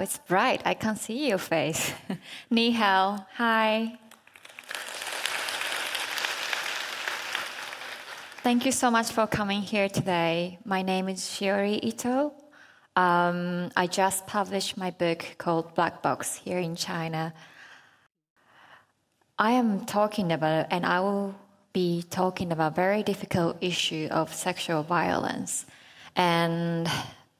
It's bright. I can't see your face. Ni hao. Hi. Thank you so much for coming here today. My name is Shiori Ito. Um, I just published my book called Black Box here in China. I am talking about, and I will be talking about very difficult issue of sexual violence, and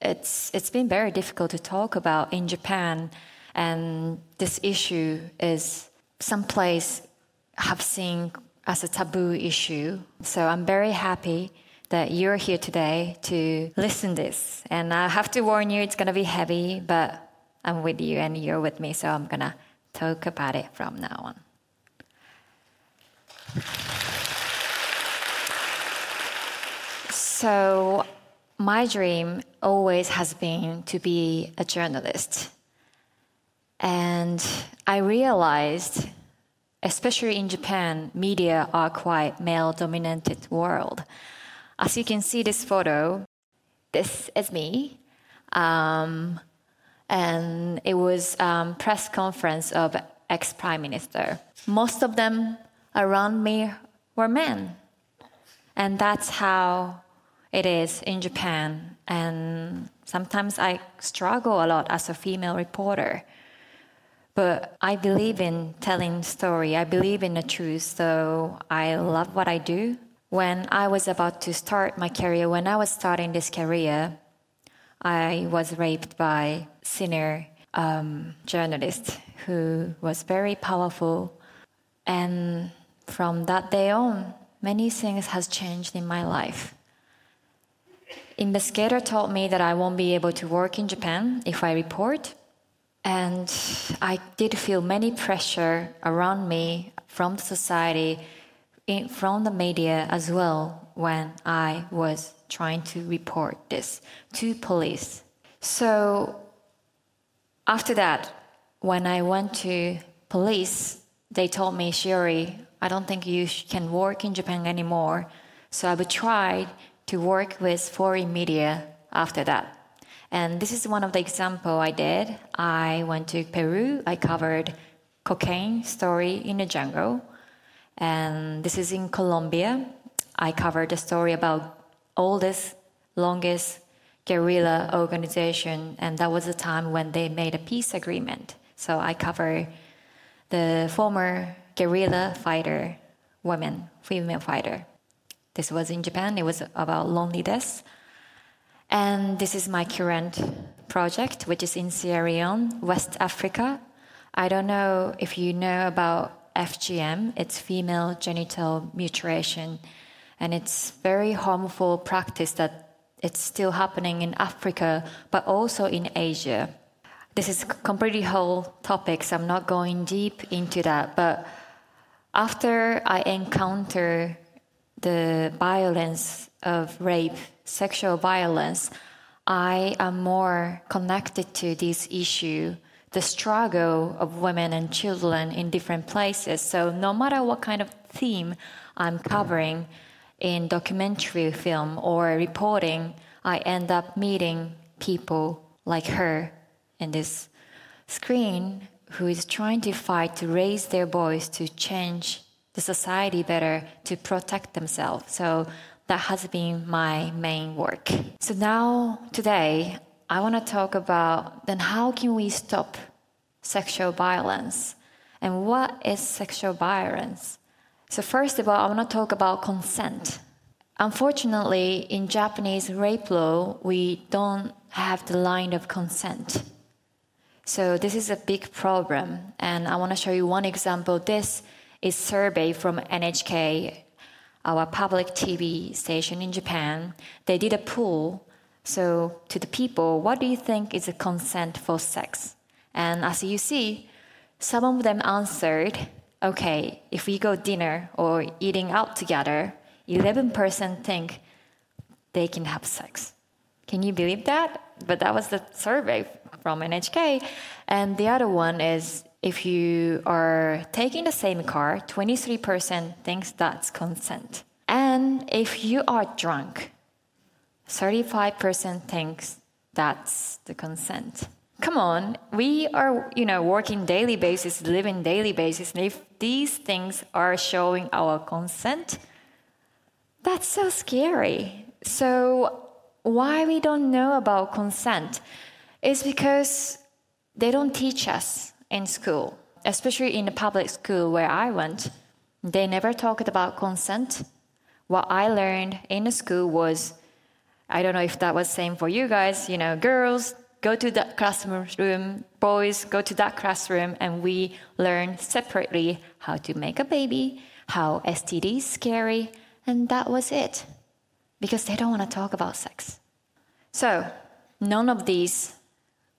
it's it's been very difficult to talk about in Japan, and this issue is some place have seen as a taboo issue. So I'm very happy that you're here today to listen this, and I have to warn you, it's gonna be heavy, but I'm with you and you're with me, so I'm gonna talk about it from now on. So, my dream always has been to be a journalist. And I realized, especially in Japan, media are quite male dominated world. As you can see this photo, this is me. Um, and it was um, press conference of ex prime minister. Most of them around me were men, and that's how it is in Japan. And sometimes I struggle a lot as a female reporter. But I believe in telling story. I believe in the truth, so I love what I do. When I was about to start my career, when I was starting this career, I was raped by senior um, journalist who was very powerful, and from that day on, many things has changed in my life. Investigator told me that I won't be able to work in Japan if I report. And I did feel many pressure around me from the society, from the media as well, when I was trying to report this to police. So after that, when I went to police, they told me, Shiori, I don't think you can work in Japan anymore. So I would try to work with foreign media after that. And this is one of the example I did. I went to Peru. I covered cocaine story in the jungle. And this is in Colombia. I covered a story about oldest, longest guerrilla organization. And that was the time when they made a peace agreement. So I cover the former guerrilla fighter woman, female fighter. This was in Japan, it was about loneliness. And this is my current project, which is in Sierra Leone, West Africa. I don't know if you know about FGM, it's female genital mutilation. And it's very harmful practice that it's still happening in Africa, but also in Asia. This is completely whole topic, so I'm not going deep into that. But after I encounter the violence of rape, sexual violence, I am more connected to this issue, the struggle of women and children in different places. So no matter what kind of theme I'm covering in documentary film or reporting, I end up meeting people like her in this screen who is trying to fight to raise their voice to change the society better to protect themselves. So that has been my main work. So now, today, I want to talk about then how can we stop sexual violence and what is sexual violence? So, first of all, I want to talk about consent. Unfortunately, in Japanese rape law, we don't have the line of consent. So, this is a big problem. And I want to show you one example. This is survey from NHK, our public TV station in Japan. They did a poll. So to the people, what do you think is a consent for sex? And as you see, some of them answered, okay, if we go dinner or eating out together, 11% think they can have sex. Can you believe that? But that was the survey from NHK. And the other one is if you are taking the same car, 23% thinks that's consent. And if you are drunk, 35% thinks that's the consent. come on, we are, you know, working daily basis, living daily basis. And if these things are showing our consent, that's so scary. So why we don't know about consent is because they don't teach us in school, especially in the public school where I went. They never talked about consent. What I learned in the school was I don't know if that was same for you guys, you know, girls go to that classroom, boys go to that classroom and we learn separately how to make a baby, how STD is scary, and that was it. Because they don't want to talk about sex. So, none of these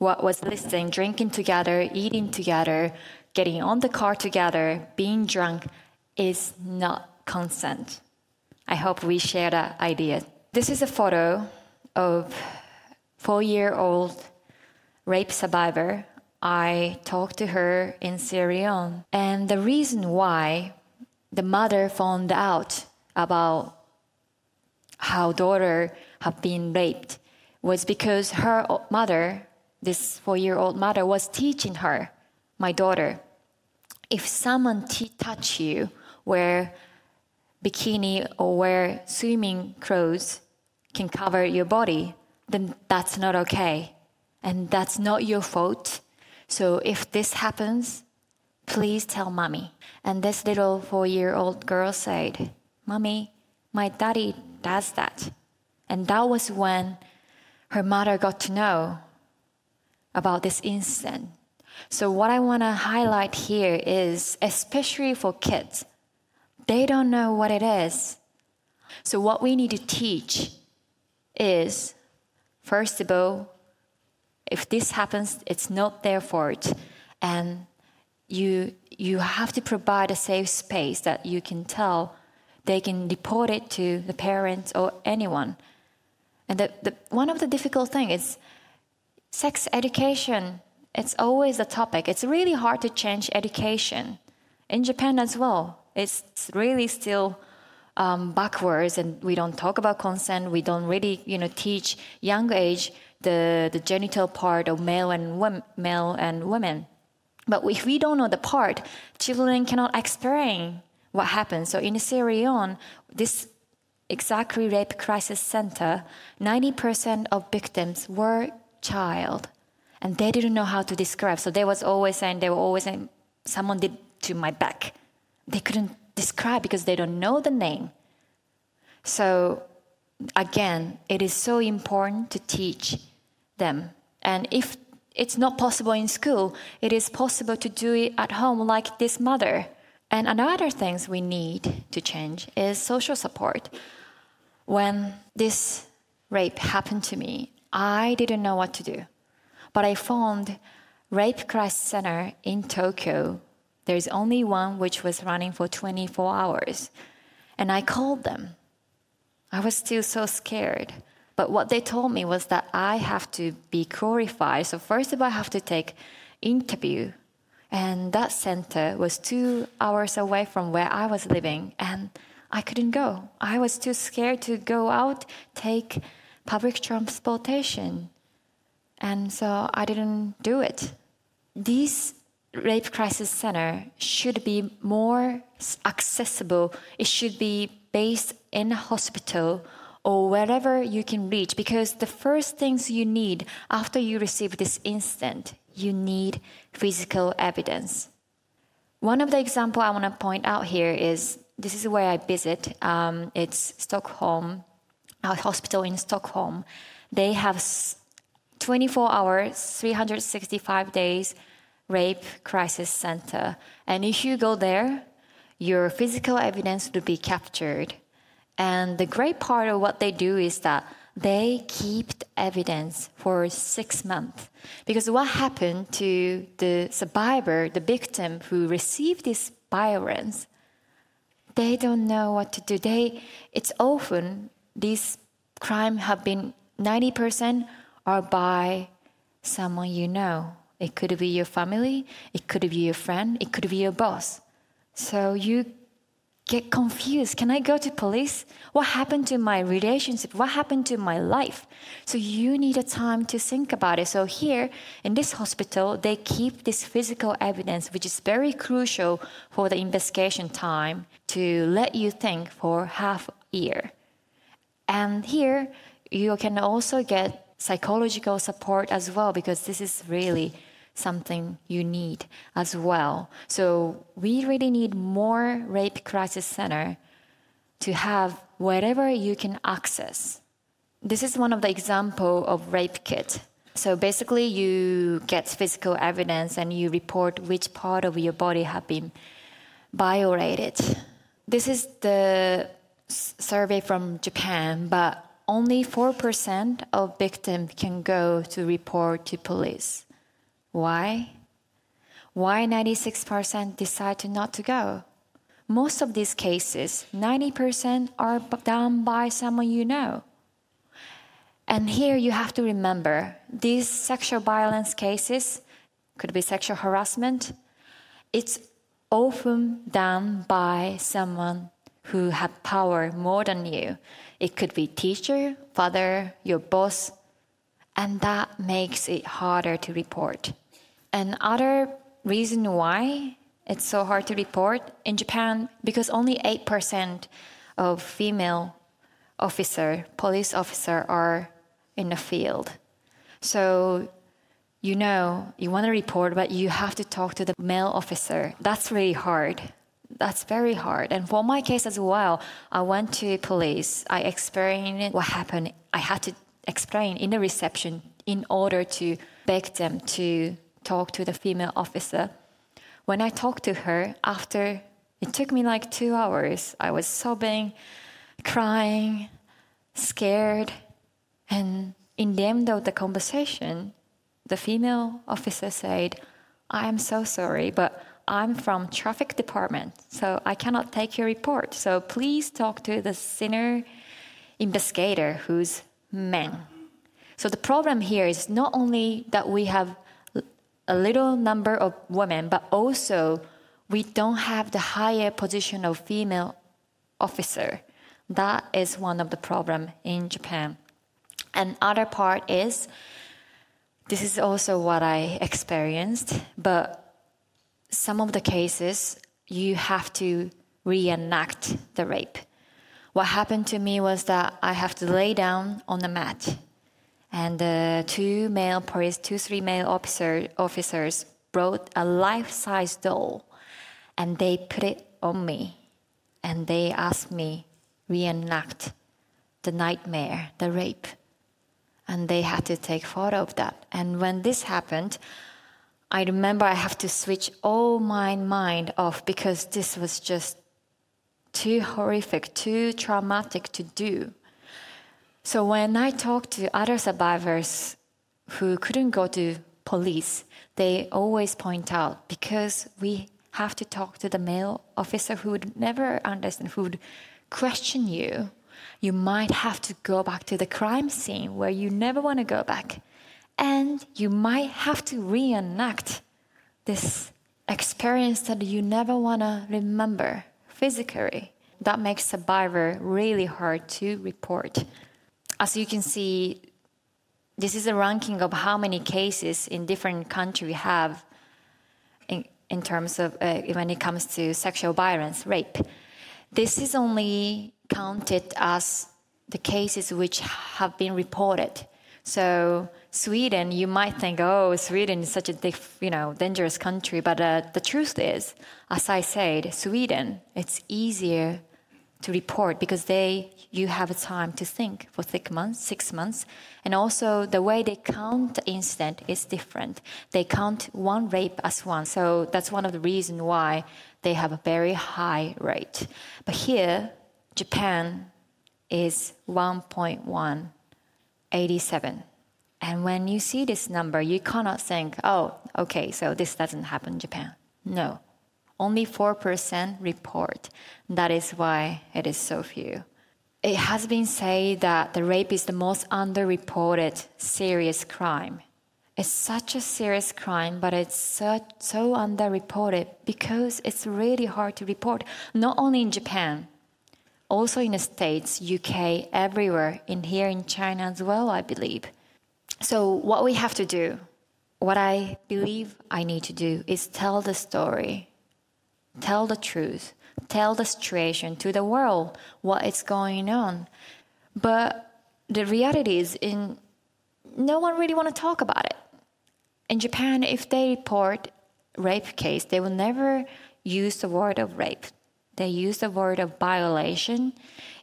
what was listing drinking together, eating together, getting on the car together, being drunk is not consent. I hope we share that idea. This is a photo of four-year-old rape survivor. I talked to her in Sierra and the reason why the mother found out about how daughter had been raped was because her mother this four year old mother was teaching her, my daughter, if someone t- touch you wear bikini or wear swimming clothes can cover your body, then that's not okay. And that's not your fault. So if this happens, please tell mommy. And this little four year old girl said, Mommy, my daddy does that. And that was when her mother got to know about this incident. So, what I want to highlight here is, especially for kids, they don't know what it is. So, what we need to teach is first of all, if this happens, it's not their fault. And you, you have to provide a safe space that you can tell they can report it to the parents or anyone. And the, the, one of the difficult things is sex education, it's always a topic. It's really hard to change education. In Japan as well, it's really still um, backwards, and we don't talk about consent. We don't really, you know, teach young age the, the genital part of male and wom- male and women. But if we don't know the part, children cannot explain what happened. So in Sierra Leone, this exactly rape crisis center, 90% of victims were child. And they didn't know how to describe. So they was always saying they were always saying someone did to my back. They couldn't describe because they don't know the name. So again it is so important to teach them. And if it's not possible in school it is possible to do it at home like this mother. And another things we need to change is social support. When this rape happened to me I didn't know what to do. But I found Rape Crisis Center in Tokyo. There's only one which was running for 24 hours. And I called them. I was still so scared. But what they told me was that I have to be glorified. So first of all, I have to take interview. And that center was two hours away from where I was living. And I couldn't go. I was too scared to go out, take public transportation. And so I didn't do it. This rape crisis center should be more accessible. It should be based in a hospital or wherever you can reach because the first things you need after you receive this incident, you need physical evidence. One of the example I want to point out here is this is where I visit. Um, it's Stockholm a hospital in Stockholm, they have 24 hours, 365 days rape crisis center. And if you go there, your physical evidence will be captured. And the great part of what they do is that they keep the evidence for six months. Because what happened to the survivor, the victim who received this violence, they don't know what to do. They, it's often these crime have been 90% are by someone you know. It could be your family, it could be your friend, it could be your boss. So you get confused. Can I go to police? What happened to my relationship? What happened to my life? So you need a time to think about it. So here in this hospital, they keep this physical evidence, which is very crucial for the investigation time to let you think for half a year. And here you can also get psychological support as well because this is really something you need as well. So we really need more rape crisis center to have wherever you can access. This is one of the example of rape kit. So basically you get physical evidence and you report which part of your body have been violated. This is the survey from Japan, but only 4% of victims can go to report to police. Why? Why 96% decide to not to go? Most of these cases, 90% are done by someone you know. And here you have to remember these sexual violence cases could be sexual harassment. It's often done by someone who have power more than you. It could be teacher, father, your boss, and that makes it harder to report. And other reason why it's so hard to report in Japan because only 8% of female officer, police officer are in the field. So you know, you want to report, but you have to talk to the male officer. That's really hard. That's very hard. And for my case as well, I went to police. I explained what happened. I had to explain in the reception in order to beg them to talk to the female officer. When I talked to her, after it took me like two hours, I was sobbing, crying, scared. And in the end of the conversation, the female officer said, I am so sorry, but I'm from traffic department, so I cannot take your report. So please talk to the senior investigator who's man. So the problem here is not only that we have a little number of women, but also we don't have the higher position of female officer. That is one of the problem in Japan. And other part is this is also what I experienced, but some of the cases you have to reenact the rape. What happened to me was that I have to lay down on the mat and the two male police, two three male officer, officers brought a life-size doll, and they put it on me, and they asked me reenact the nightmare, the rape, and they had to take photo of that. And when this happened, I remember I have to switch all my mind off because this was just too horrific, too traumatic to do. So when I talk to other survivors who couldn't go to police, they always point out because we have to talk to the male officer who would never understand, who would question you. You might have to go back to the crime scene where you never want to go back. And you might have to reenact this experience that you never want to remember physically. That makes survivor really hard to report as you can see, this is a ranking of how many cases in different countries have in, in terms of uh, when it comes to sexual violence, rape. This is only counted as the cases which have been reported. So Sweden, you might think, oh, Sweden is such a you know dangerous country, but uh, the truth is, as I said, Sweden, it's easier to report because they you have a time to think for six months six months. And also the way they count the incident is different. They count one rape as one. So that's one of the reasons why they have a very high rate. But here japan is 1.187 and when you see this number you cannot think oh okay so this doesn't happen in japan no only 4% report. That is why it is so few. It has been said that the rape is the most underreported serious crime. It's such a serious crime, but it's so, so underreported because it's really hard to report, not only in Japan, also in the States, UK, everywhere, in here in China as well, I believe. So, what we have to do, what I believe I need to do, is tell the story, tell the truth, tell the situation to the world, what is going on. But the reality is, in no one really want to talk about it. In Japan, if they report rape case, they will never use the word of rape. They use the word of violation.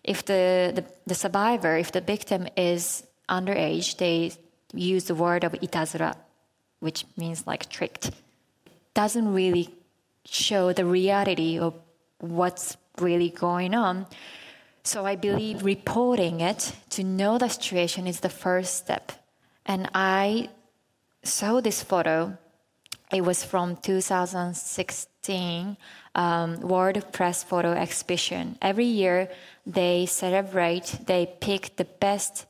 If the, the, the survivor, if the victim is underage, they use the word of itazura, which means like tricked. Doesn't really show the reality of what's really going on. So I believe reporting it to know the situation is the first step. And I saw this photo. It was from 2016 um, World Press Photo Exhibition. Every year they celebrate, they pick the best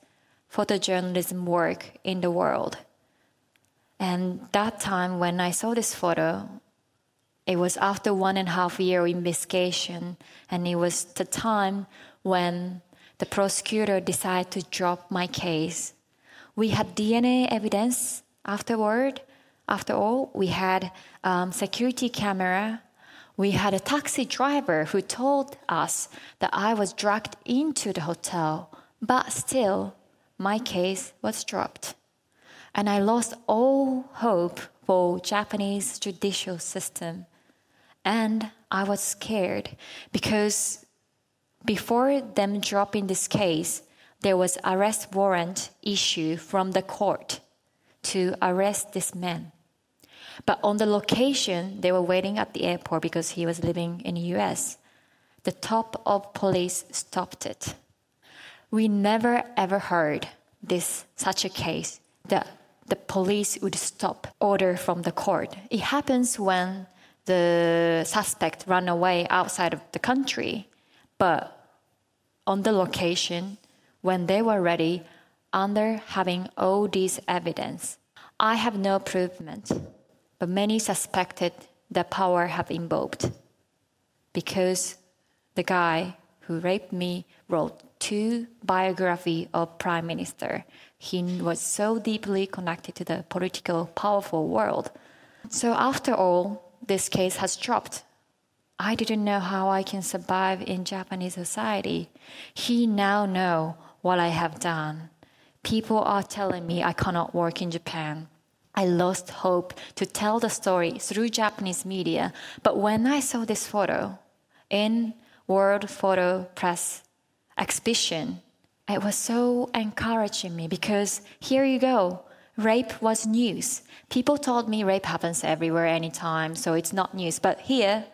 photojournalism work in the world. And that time when I saw this photo, it was after one and a half year investigation, and it was the time when the prosecutor decided to drop my case. We had DNA evidence afterward. After all, we had um, security camera. We had a taxi driver who told us that I was dragged into the hotel, but still, my case was dropped. And I lost all hope for Japanese judicial system. And I was scared because before them dropping this case, there was arrest warrant issued from the court to arrest this man. But on the location, they were waiting at the airport because he was living in the US. The top of police stopped it. We never ever heard this such a case that the police would stop order from the court. It happens when the suspect run away outside of the country, but on the location when they were ready, under having all this evidence. I have no proof, but many suspected the power have involved because the guy who raped me wrote two biography of prime minister. He was so deeply connected to the political powerful world. So after all, this case has dropped. I didn't know how I can survive in Japanese society. He now know what I have done. People are telling me I cannot work in Japan. I lost hope to tell the story through Japanese media, but when I saw this photo in World Photo Press exhibition, it was so encouraging me because here you go. Rape was news. People told me rape happens everywhere, anytime, so it's not news. But here,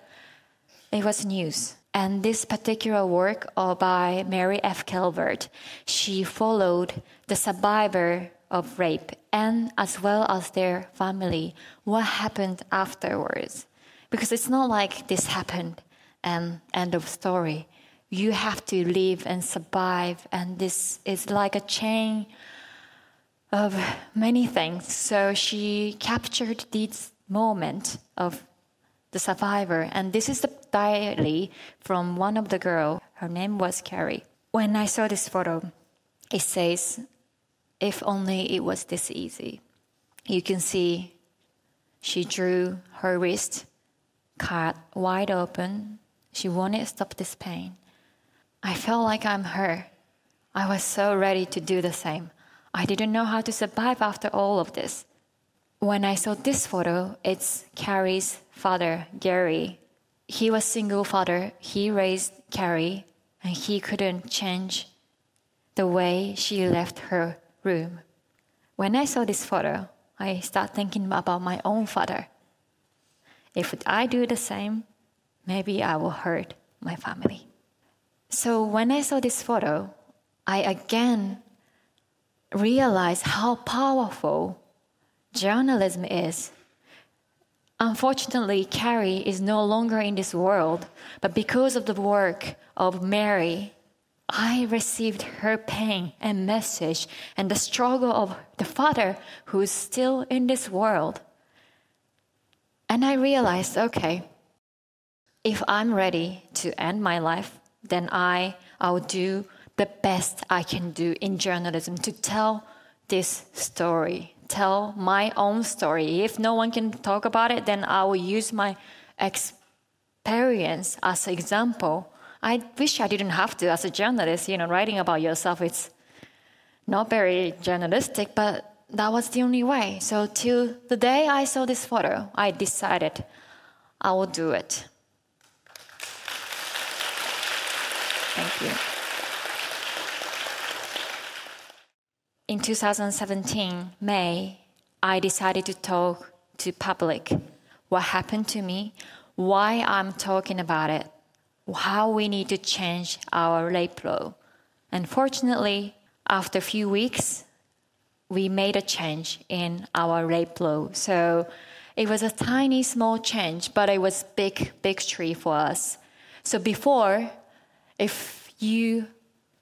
it was news. And this particular work by Mary F. Calvert, she followed the survivor of rape and as well as their family, what happened afterwards. Because it's not like this happened and end of story. You have to live and survive, and this is like a chain of many things. So she captured this moment of the survivor. And this is the diary from one of the girl. Her name was Carrie. When I saw this photo, it says, if only it was this easy. You can see she drew her wrist cut wide open. She wanted to stop this pain. I felt like I'm her. I was so ready to do the same. I didn't know how to survive after all of this. When I saw this photo, it's Carrie's father, Gary. He was single father. He raised Carrie, and he couldn't change the way she left her room. When I saw this photo, I start thinking about my own father. If I do the same, maybe I will hurt my family. So when I saw this photo, I again realized how powerful journalism is. Unfortunately, Carrie is no longer in this world, but because of the work of Mary, I received her pain and message and the struggle of the father who is still in this world. And I realized okay, if I'm ready to end my life, then I, I'll do the best I can do in journalism to tell this story, tell my own story. If no one can talk about it, then I will use my experience as an example. I wish I didn't have to as a journalist, you know, writing about yourself, it's not very journalistic, but that was the only way. So till the day I saw this photo, I decided I will do it. Thank you. In 2017, May, I decided to talk to public what happened to me, why I'm talking about it, how we need to change our rape law. And fortunately, after a few weeks, we made a change in our rape law. So it was a tiny, small change, but it was big, big tree for us. So before, if you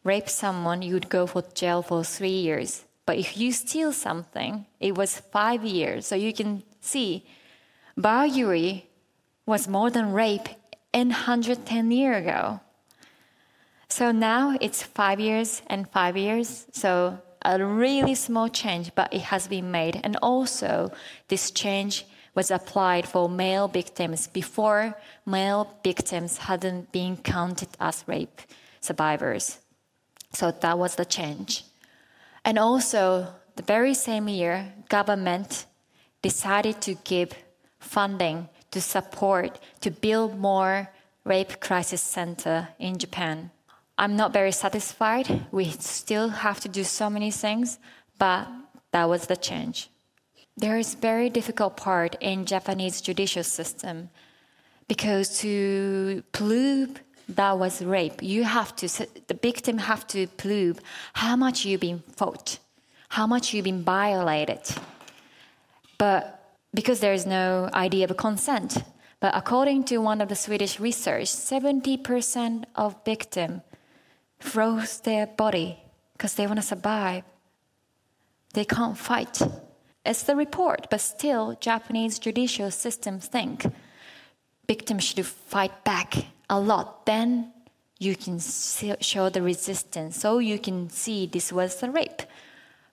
rape someone, you would go for jail for three years. But if you steal something, it was five years. So you can see, burglary was more than rape in 110 years ago. So now it's five years and five years. So a really small change, but it has been made. And also, this change was applied for male victims before male victims hadn't been counted as rape survivors. So that was the change. And also, the very same year, government decided to give funding to support to build more rape crisis center in Japan. I'm not very satisfied. We still have to do so many things, but that was the change. There is very difficult part in Japanese judicial system because to prove that was rape, you have to the victim have to prove how much you've been fought, how much you've been violated. But because there is no idea of consent, but according to one of the Swedish research, 70% of victims froze their body because they want to survive. They can't fight. It's the report, but still, Japanese judicial systems think victims should fight back a lot. Then you can show the resistance, so you can see this was a rape.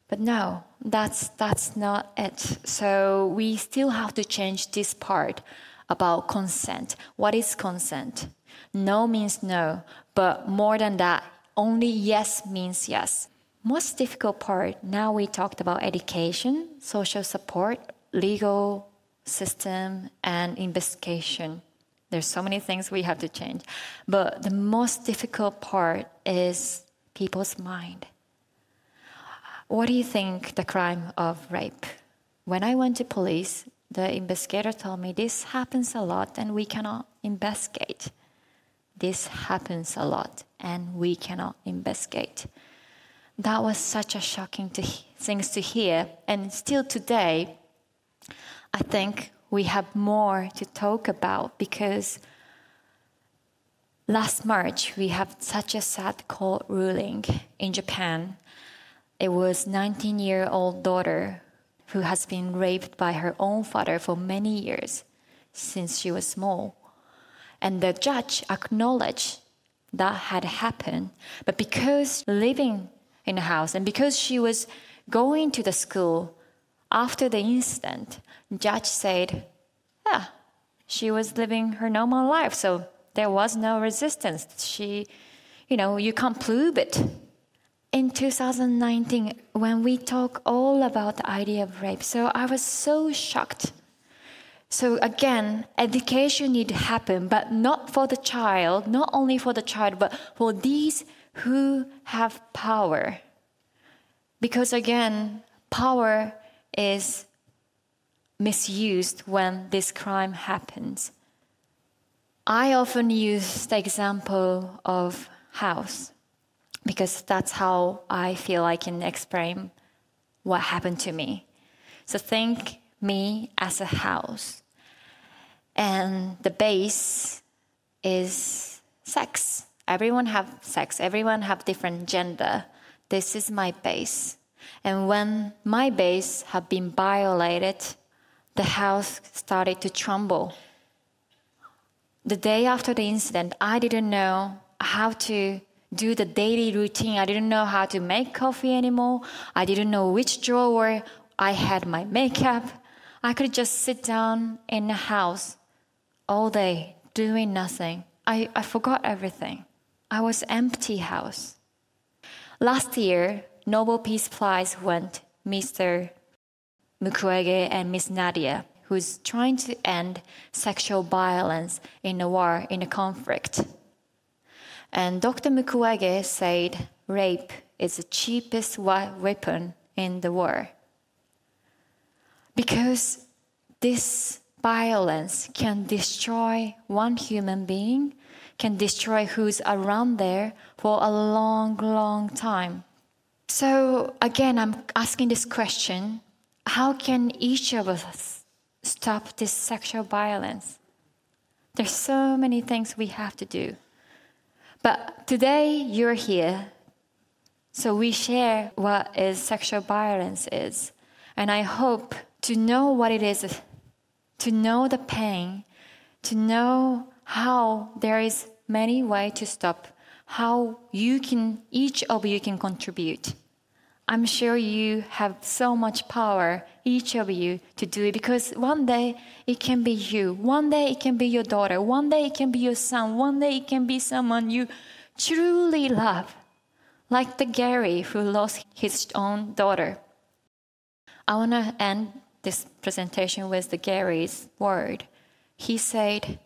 But no, that's that's not it. So we still have to change this part about consent. What is consent? No means no, but more than that, only yes means yes. Most difficult part now we talked about education, social support, legal system, and investigation. There's so many things we have to change. But the most difficult part is people's mind. What do you think the crime of rape? When I went to police, the investigator told me this happens a lot and we cannot investigate. This happens a lot and we cannot investigate. That was such a shocking to, things to hear. And still today, I think we have more to talk about because last March we have such a sad court ruling in Japan. It was 19-year-old daughter who has been raped by her own father for many years since she was small. And the judge acknowledged that had happened. But because living in the house and because she was going to the school after the incident, judge said, yeah, she was living her normal life, so there was no resistance. She, you know, you can't prove it. In 2019, when we talk all about the idea of rape, so I was so shocked so again, education need to happen, but not for the child, not only for the child, but for these who have power. Because again, power is misused when this crime happens. I often use the example of house because that's how I feel I can explain what happened to me. So think me as a house. And the base is sex. Everyone have sex. Everyone have different gender. This is my base. And when my base had been violated, the house started to tremble. The day after the incident, I didn't know how to do the daily routine. I didn't know how to make coffee anymore. I didn't know which drawer I had my makeup. I could just sit down in the house all day doing nothing. I, I forgot everything. I was empty house. Last year, Nobel Peace Prize went Mr. Mukwege and Miss Nadia, who's trying to end sexual violence in the war, in the conflict. And Dr. Mukwege said rape is the cheapest weapon in the war. Because this violence can destroy one human being, can destroy who's around there for a long, long time. So, again, I'm asking this question how can each of us stop this sexual violence? There's so many things we have to do. But today you're here, so we share what is sexual violence is. And I hope to know what it is, to know the pain, to know how there is many way to stop, how you can, each of you can contribute. I'm sure you have so much power, each of you, to do it because one day it can be you, one day it can be your daughter, one day it can be your son, one day it can be someone you truly love, like the Gary who lost his own daughter. I want to end this presentation with the Gary's word. He said,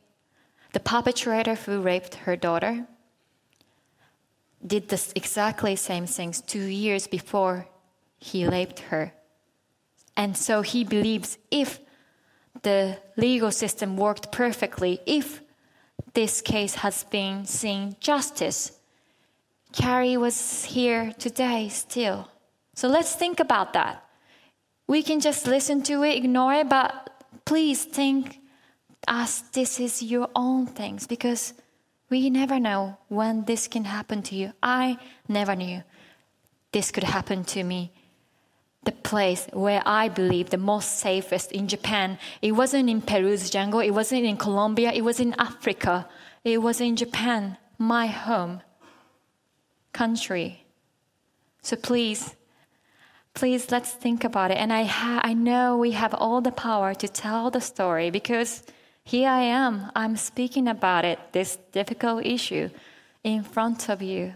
The perpetrator who raped her daughter did the exactly same things two years before he raped her. And so he believes if the legal system worked perfectly, if this case has been seen justice, Carrie was here today still. So let's think about that. We can just listen to it, ignore it, but please think as this is your own things because we never know when this can happen to you. I never knew this could happen to me. The place where I believe the most safest in Japan, it wasn't in Peru's jungle, it wasn't in Colombia, it was in Africa, it was in Japan, my home country. So please, please let's think about it. And I, ha- I know we have all the power to tell the story because here I am, I'm speaking about it, this difficult issue, in front of you.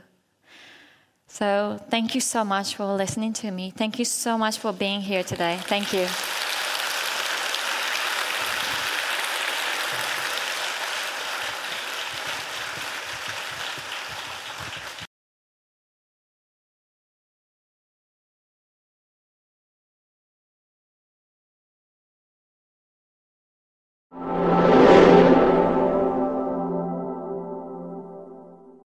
So, thank you so much for listening to me. Thank you so much for being here today. Thank you.